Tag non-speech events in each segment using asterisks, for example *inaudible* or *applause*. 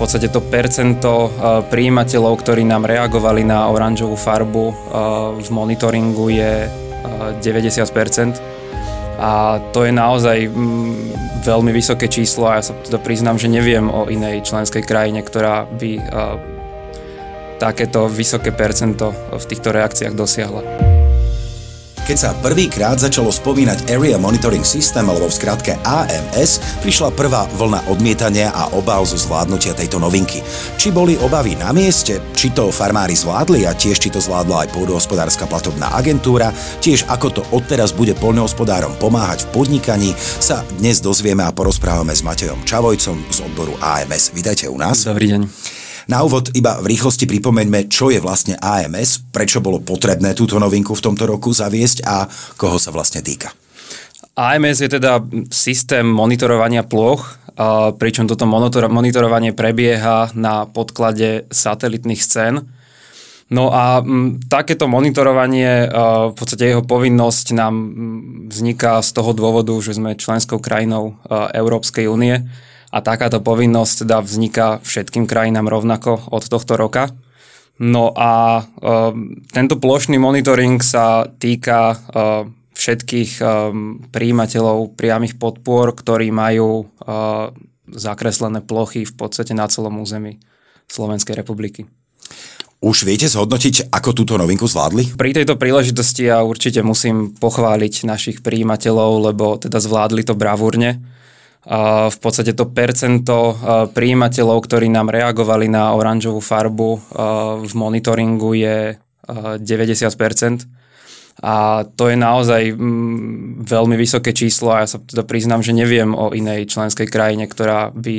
podstate to percento príjimateľov, ktorí nám reagovali na oranžovú farbu v monitoringu je 90%. A to je naozaj veľmi vysoké číslo a ja sa teda priznám, že neviem o inej členskej krajine, ktorá by takéto vysoké percento v týchto reakciách dosiahla. Keď sa prvýkrát začalo spomínať Area Monitoring System, alebo v skratke AMS, prišla prvá vlna odmietania a obáv zo zvládnutia tejto novinky. Či boli obavy na mieste, či to farmári zvládli a tiež či to zvládla aj pôdohospodárska platobná agentúra, tiež ako to odteraz bude poľnohospodárom pomáhať v podnikaní, sa dnes dozvieme a porozprávame s Matejom Čavojcom z odboru AMS. Vítajte u nás. Dobrý deň. Na úvod iba v rýchlosti pripomeňme, čo je vlastne AMS, prečo bolo potrebné túto novinku v tomto roku zaviesť a koho sa vlastne týka. AMS je teda systém monitorovania ploch, pričom toto monitorovanie prebieha na podklade satelitných scén. No a takéto monitorovanie, v podstate jeho povinnosť nám vzniká z toho dôvodu, že sme členskou krajinou Európskej únie a takáto povinnosť teda vzniká všetkým krajinám rovnako od tohto roka. No a e, tento plošný monitoring sa týka e, všetkých e, príjimateľov priamých podpor, ktorí majú e, zakreslené plochy v podstate na celom území Slovenskej republiky. Už viete zhodnotiť, ako túto novinku zvládli? Pri tejto príležitosti ja určite musím pochváliť našich príjimateľov, lebo teda zvládli to bravúrne v podstate to percento príjimateľov, ktorí nám reagovali na oranžovú farbu v monitoringu je 90%. A to je naozaj veľmi vysoké číslo a ja sa teda priznám, že neviem o inej členskej krajine, ktorá by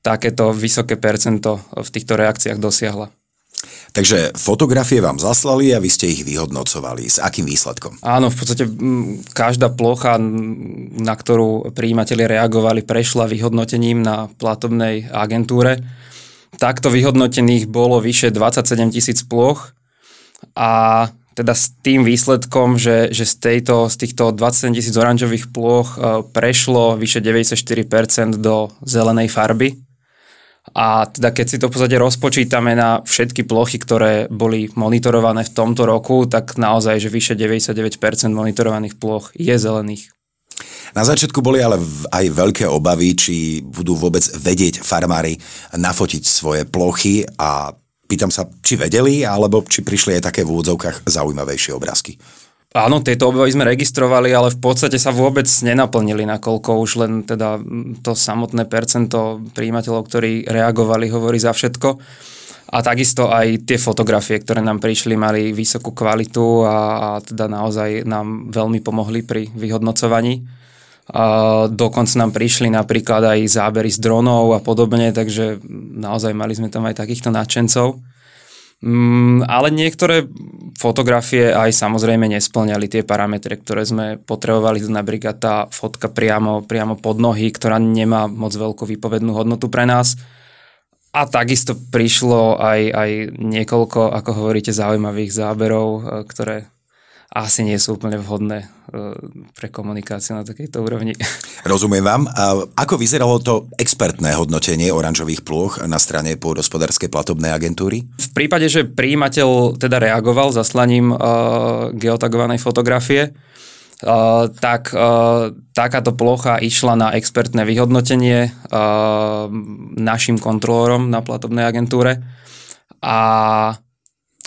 takéto vysoké percento v týchto reakciách dosiahla. Takže fotografie vám zaslali a vy ste ich vyhodnocovali. S akým výsledkom? Áno, v podstate každá plocha, na ktorú príjimateľi reagovali, prešla vyhodnotením na platobnej agentúre. Takto vyhodnotených bolo vyše 27 tisíc ploch a teda s tým výsledkom, že, že z, tejto, z týchto 27 tisíc oranžových ploch e, prešlo vyše 94% do zelenej farby, a teda keď si to v podstate rozpočítame na všetky plochy, ktoré boli monitorované v tomto roku, tak naozaj, že vyše 99% monitorovaných ploch je zelených. Na začiatku boli ale aj veľké obavy, či budú vôbec vedieť farmári nafotiť svoje plochy a pýtam sa, či vedeli, alebo či prišli aj také v úvodzovkách zaujímavejšie obrázky. Áno, tieto obavy sme registrovali, ale v podstate sa vôbec nenaplnili, nakoľko už len teda to samotné percento príjimateľov, ktorí reagovali, hovorí za všetko. A takisto aj tie fotografie, ktoré nám prišli, mali vysokú kvalitu a, a teda naozaj nám veľmi pomohli pri vyhodnocovaní. A dokonca nám prišli napríklad aj zábery z dronov a podobne, takže naozaj mali sme tam aj takýchto nadšencov. Mm, ale niektoré fotografie aj samozrejme nesplňali tie parametre, ktoré sme potrebovali. Napríklad tá fotka priamo, priamo pod nohy, ktorá nemá moc veľkú výpovednú hodnotu pre nás. A takisto prišlo aj, aj niekoľko, ako hovoríte, zaujímavých záberov, e, ktoré asi nie sú úplne vhodné e, pre komunikáciu na takejto úrovni. *laughs* Rozumiem vám. A ako vyzeralo to expertné hodnotenie oranžových plôch na strane pôdospodárskej platobnej agentúry? V prípade, že príjimateľ teda reagoval zaslaním uh, geotagovanej fotografie, Uh, tak uh, takáto plocha išla na expertné vyhodnotenie uh, našim kontrolórom na platobnej agentúre a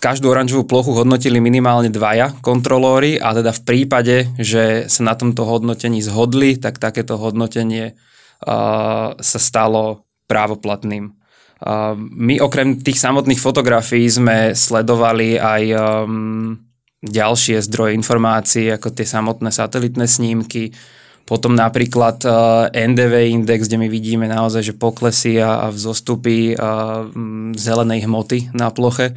každú oranžovú plochu hodnotili minimálne dvaja kontrolóri a teda v prípade, že sa na tomto hodnotení zhodli, tak takéto hodnotenie uh, sa stalo právoplatným. Uh, my okrem tých samotných fotografií sme sledovali aj um, ďalšie zdroje informácií, ako tie samotné satelitné snímky, potom napríklad uh, NDV index, kde my vidíme naozaj, že poklesy a, vzostupy uh, zelenej hmoty na ploche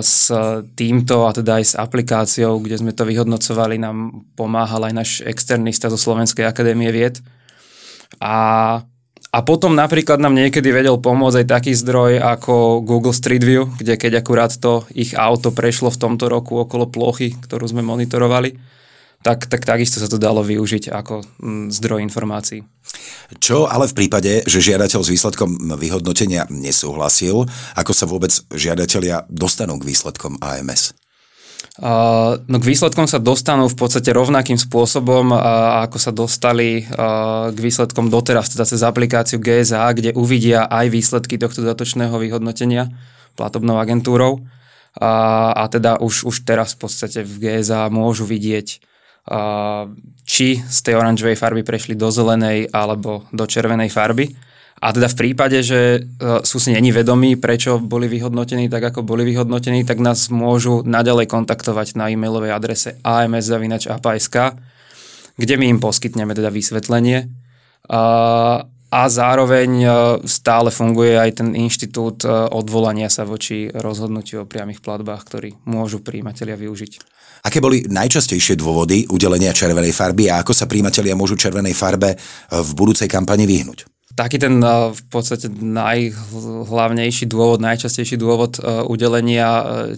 s týmto a teda aj s aplikáciou, kde sme to vyhodnocovali, nám pomáhal aj náš externista zo Slovenskej akadémie vied. A, a potom napríklad nám niekedy vedel pomôcť aj taký zdroj ako Google Street View, kde keď akurát to ich auto prešlo v tomto roku okolo plochy, ktorú sme monitorovali, tak, tak takisto sa to dalo využiť ako mm, zdroj informácií. Čo ale v prípade, že žiadateľ s výsledkom vyhodnotenia nesúhlasil, ako sa vôbec žiadatelia dostanú k výsledkom AMS? Uh, no k výsledkom sa dostanú v podstate rovnakým spôsobom, uh, ako sa dostali uh, k výsledkom doteraz, teda cez aplikáciu GSA, kde uvidia aj výsledky tohto dodatočného vyhodnotenia platobnou agentúrou. A, a teda už, už teraz v podstate v GSA môžu vidieť či z tej oranžovej farby prešli do zelenej alebo do červenej farby. A teda v prípade, že e, sú si není vedomí, prečo boli vyhodnotení tak, ako boli vyhodnotení, tak nás môžu naďalej kontaktovať na e-mailovej adrese ams.apa.sk, kde my im poskytneme teda vysvetlenie. A zároveň e, stále funguje aj ten inštitút e, odvolania sa voči rozhodnutiu o priamých platbách, ktorý môžu príjimatelia využiť. Aké boli najčastejšie dôvody udelenia červenej farby a ako sa príjimatelia môžu červenej farbe eh, v budúcej kampani vyhnúť? Taký ten eh, v podstate najhlavnejší dôvod, najčastejší dôvod eh, udelenia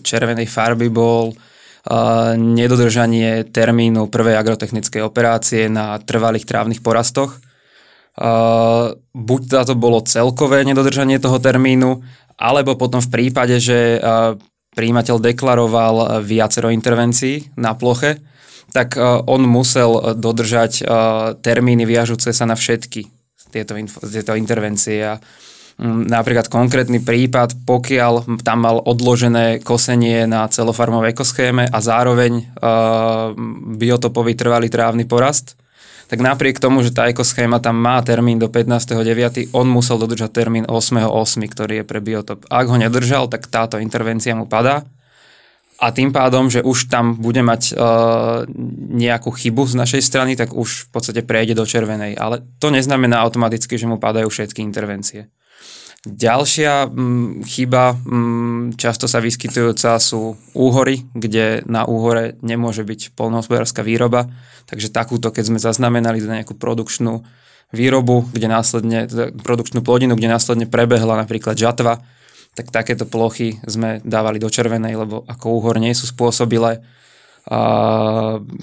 červenej farby bol nedodržanie termínu prvej agrotechnickej operácie na trvalých trávnych porastoch. Buď to bolo celkové nedodržanie toho termínu, alebo potom v prípade, že príjimateľ deklaroval eh, viacero intervencií na ploche, tak eh, on musel dodržať termíny viažúce sa na všetky tieto, tieto intervencie. A napríklad konkrétny prípad, pokiaľ tam mal odložené kosenie na celofarmovej ekoschéme a zároveň biotopový trvalý trávny porast, tak napriek tomu, že tá ekoschéma tam má termín do 15.9., on musel dodržať termín 8.8., ktorý je pre biotop. Ak ho nedržal, tak táto intervencia mu padá a tým pádom, že už tam bude mať uh, nejakú chybu z našej strany, tak už v podstate prejde do červenej. Ale to neznamená automaticky, že mu padajú všetky intervencie. Ďalšia m, mm, chyba, m, mm, často sa vyskytujúca sú úhory, kde na úhore nemôže byť polnohospodárska výroba, takže takúto, keď sme zaznamenali za nejakú produkčnú výrobu, kde následne, produkčnú plodinu, kde následne prebehla napríklad žatva, tak takéto plochy sme dávali do červenej, lebo ako úhor nie sú spôsobilé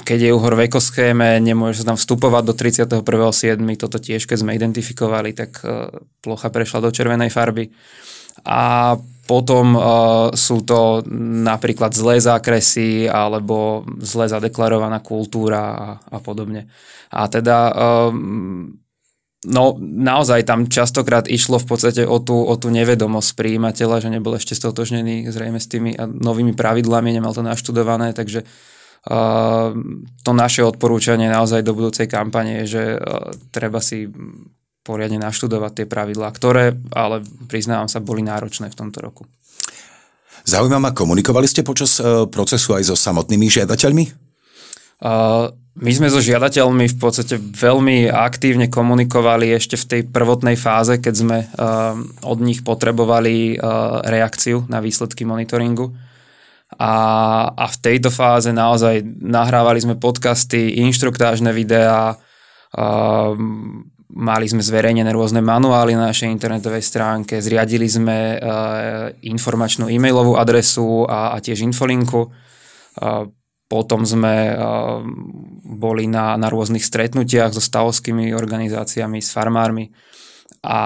keď je uhor v ekoschéme, nemôže sa tam vstupovať do 31.7. Toto tiež, keď sme identifikovali, tak e, plocha prešla do červenej farby. A potom uh, sú to napríklad zlé zákresy alebo zle zadeklarovaná kultúra a, a podobne. A teda um, no naozaj tam častokrát išlo v podstate o tú, o tú nevedomosť príjimateľa, že nebol ešte stotožnený zrejme s tými novými pravidlami, nemal to naštudované, takže to naše odporúčanie naozaj do budúcej kampane je, že treba si poriadne naštudovať tie pravidlá, ktoré, ale priznávam sa, boli náročné v tomto roku. Zaujíma ma, komunikovali ste počas e, procesu aj so samotnými žiadateľmi? Uh, my sme so žiadateľmi v podstate veľmi aktívne komunikovali ešte v tej prvotnej fáze, keď sme uh, od nich potrebovali uh, reakciu na výsledky monitoringu. A, a v tejto fáze naozaj nahrávali sme podcasty, inštruktážne videá, uh, mali sme zverejnené rôzne manuály na našej internetovej stránke, zriadili sme uh, informačnú e-mailovú adresu a, a tiež infolinku. Uh, potom sme uh, boli na, na rôznych stretnutiach so stavovskými organizáciami, s farmármi a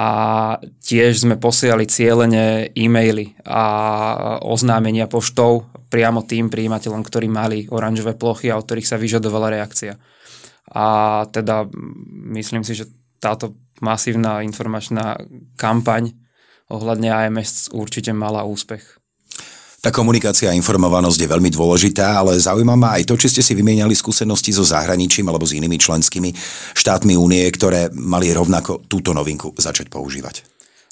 tiež sme posielali cieľene e-maily a oznámenia poštou priamo tým príjimateľom, ktorí mali oranžové plochy a od ktorých sa vyžadovala reakcia. A teda myslím si, že táto masívna informačná kampaň ohľadne AMS určite mala úspech. Tá komunikácia a informovanosť je veľmi dôležitá, ale zaujíma ma aj to, či ste si vymieniali skúsenosti so zahraničím alebo s inými členskými štátmi únie, ktoré mali rovnako túto novinku začať používať.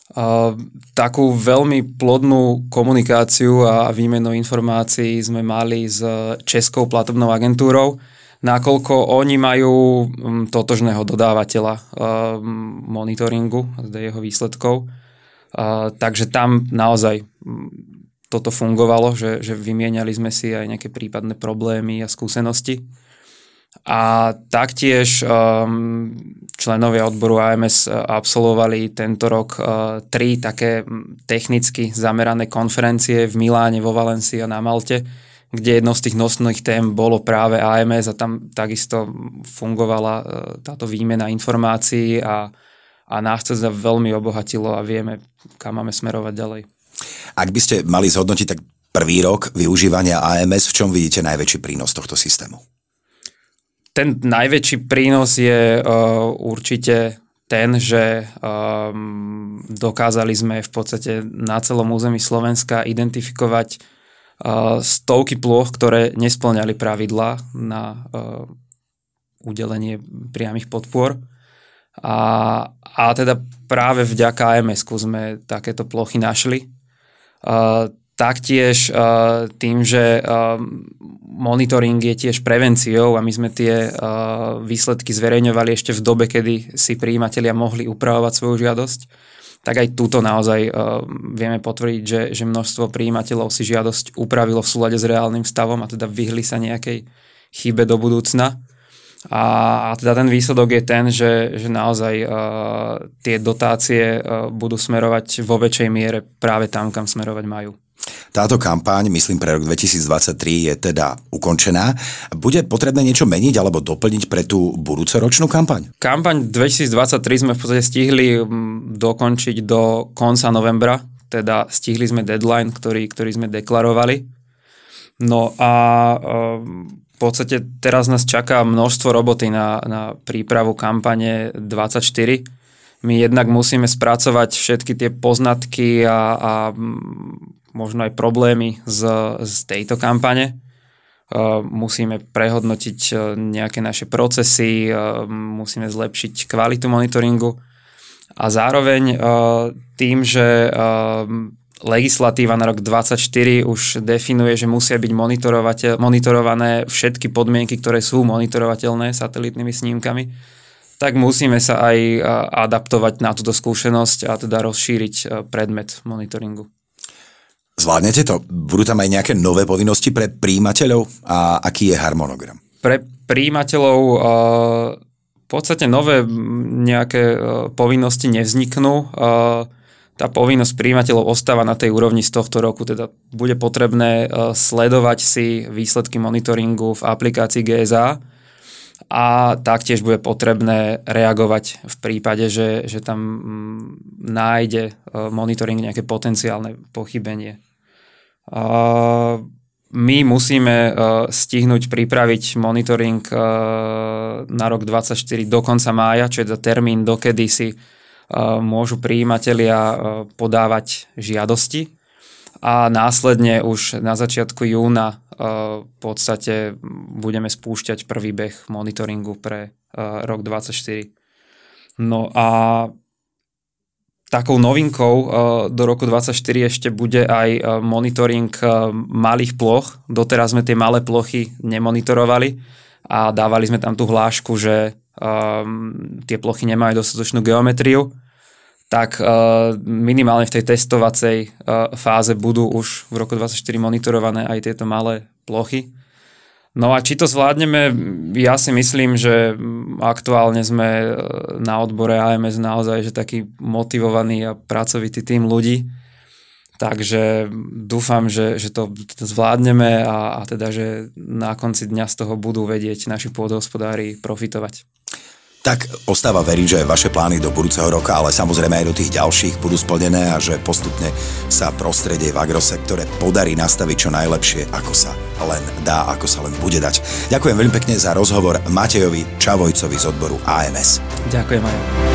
Uh, takú veľmi plodnú komunikáciu a výmenu informácií sme mali s Českou platobnou agentúrou, nakoľko oni majú um, totožného dodávateľa uh, monitoringu, jeho výsledkov. Uh, takže tam naozaj toto fungovalo, že, že vymieniali sme si aj nejaké prípadné problémy a skúsenosti. A taktiež um, členovia odboru AMS uh, absolvovali tento rok uh, tri také technicky zamerané konferencie v Miláne, vo Valencii a na Malte, kde jednou z tých nosných tém bolo práve AMS a tam takisto fungovala e, táto výmena informácií a, a nás to veľmi obohatilo a vieme, kam máme smerovať ďalej. Ak by ste mali zhodnotiť tak prvý rok využívania AMS, v čom vidíte najväčší prínos tohto systému? Ten najväčší prínos je uh, určite ten, že um, dokázali sme v podstate na celom území Slovenska identifikovať uh, stovky plôch, ktoré nesplňali pravidla na uh, udelenie priamých podpor. A, a teda práve vďaka AMS sme takéto plochy našli. Taktiež tým, že monitoring je tiež prevenciou a my sme tie výsledky zverejňovali ešte v dobe, kedy si príjimatelia mohli upravovať svoju žiadosť, tak aj túto naozaj vieme potvrdiť, že, že množstvo príjimateľov si žiadosť upravilo v súlade s reálnym stavom a teda vyhli sa nejakej chybe do budúcna. A, a teda ten výsledok je ten, že, že naozaj uh, tie dotácie uh, budú smerovať vo väčšej miere práve tam, kam smerovať majú. Táto kampaň, myslím pre rok 2023, je teda ukončená. Bude potrebné niečo meniť alebo doplniť pre tú budúcoročnú kampaň? Kampaň 2023 sme v podstate stihli mm, dokončiť do konca novembra, teda stihli sme deadline, ktorý, ktorý sme deklarovali. No a ehm, v podstate teraz nás čaká množstvo roboty na, na prípravu kampane 24 my jednak musíme spracovať všetky tie poznatky a, a možno aj problémy z, z tejto kampane. Uh, musíme prehodnotiť uh, nejaké naše procesy, uh, musíme zlepšiť kvalitu monitoringu a zároveň tým, že legislatíva na rok 2024 už definuje, že musia byť monitorované všetky podmienky, ktoré sú monitorovateľné satelitnými snímkami, tak musíme sa aj adaptovať na túto skúsenosť a teda rozšíriť predmet monitoringu. Zvládnete to? Budú tam aj nejaké nové povinnosti pre príjimateľov a aký je harmonogram? Pre príjimateľov uh, v podstate nové nejaké povinnosti nevzniknú. Tá povinnosť príjimateľov ostáva na tej úrovni z tohto roku, teda bude potrebné sledovať si výsledky monitoringu v aplikácii GSA a taktiež bude potrebné reagovať v prípade, že, že tam mm, nájde monitoring nejaké potenciálne pochybenie. My musíme e, stihnúť pripraviť monitoring e, na rok 2024 do konca mája, čo je to termín, dokedy si e, môžu príjimatelia podávať žiadosti a následne už na začiatku júna v podstate budeme spúšťať prvý beh monitoringu pre rok 2024. No a Takou novinkou do roku 2024 ešte bude aj monitoring malých ploch. Doteraz sme tie malé plochy nemonitorovali a dávali sme tam tú hlášku, že um, tie plochy nemajú dostatočnú geometriu. Tak uh, minimálne v tej testovacej uh, fáze budú už v roku 2024 monitorované aj tieto malé plochy. No a či to zvládneme, ja si myslím, že aktuálne sme e, na odbore AMS naozaj že taký motivovaný a pracovitý tým ľudí. Takže dúfam, že, že to zvládneme a, a teda, že na konci dňa z toho budú vedieť naši pôdohospodári profitovať. Tak ostáva veriť, že vaše plány do budúceho roka, ale samozrejme aj do tých ďalších budú splnené a že postupne sa prostredie v agrosektore podarí nastaviť čo najlepšie, ako sa len dá, ako sa len bude dať. Ďakujem veľmi pekne za rozhovor Matejovi Čavojcovi z odboru AMS. Ďakujem aj.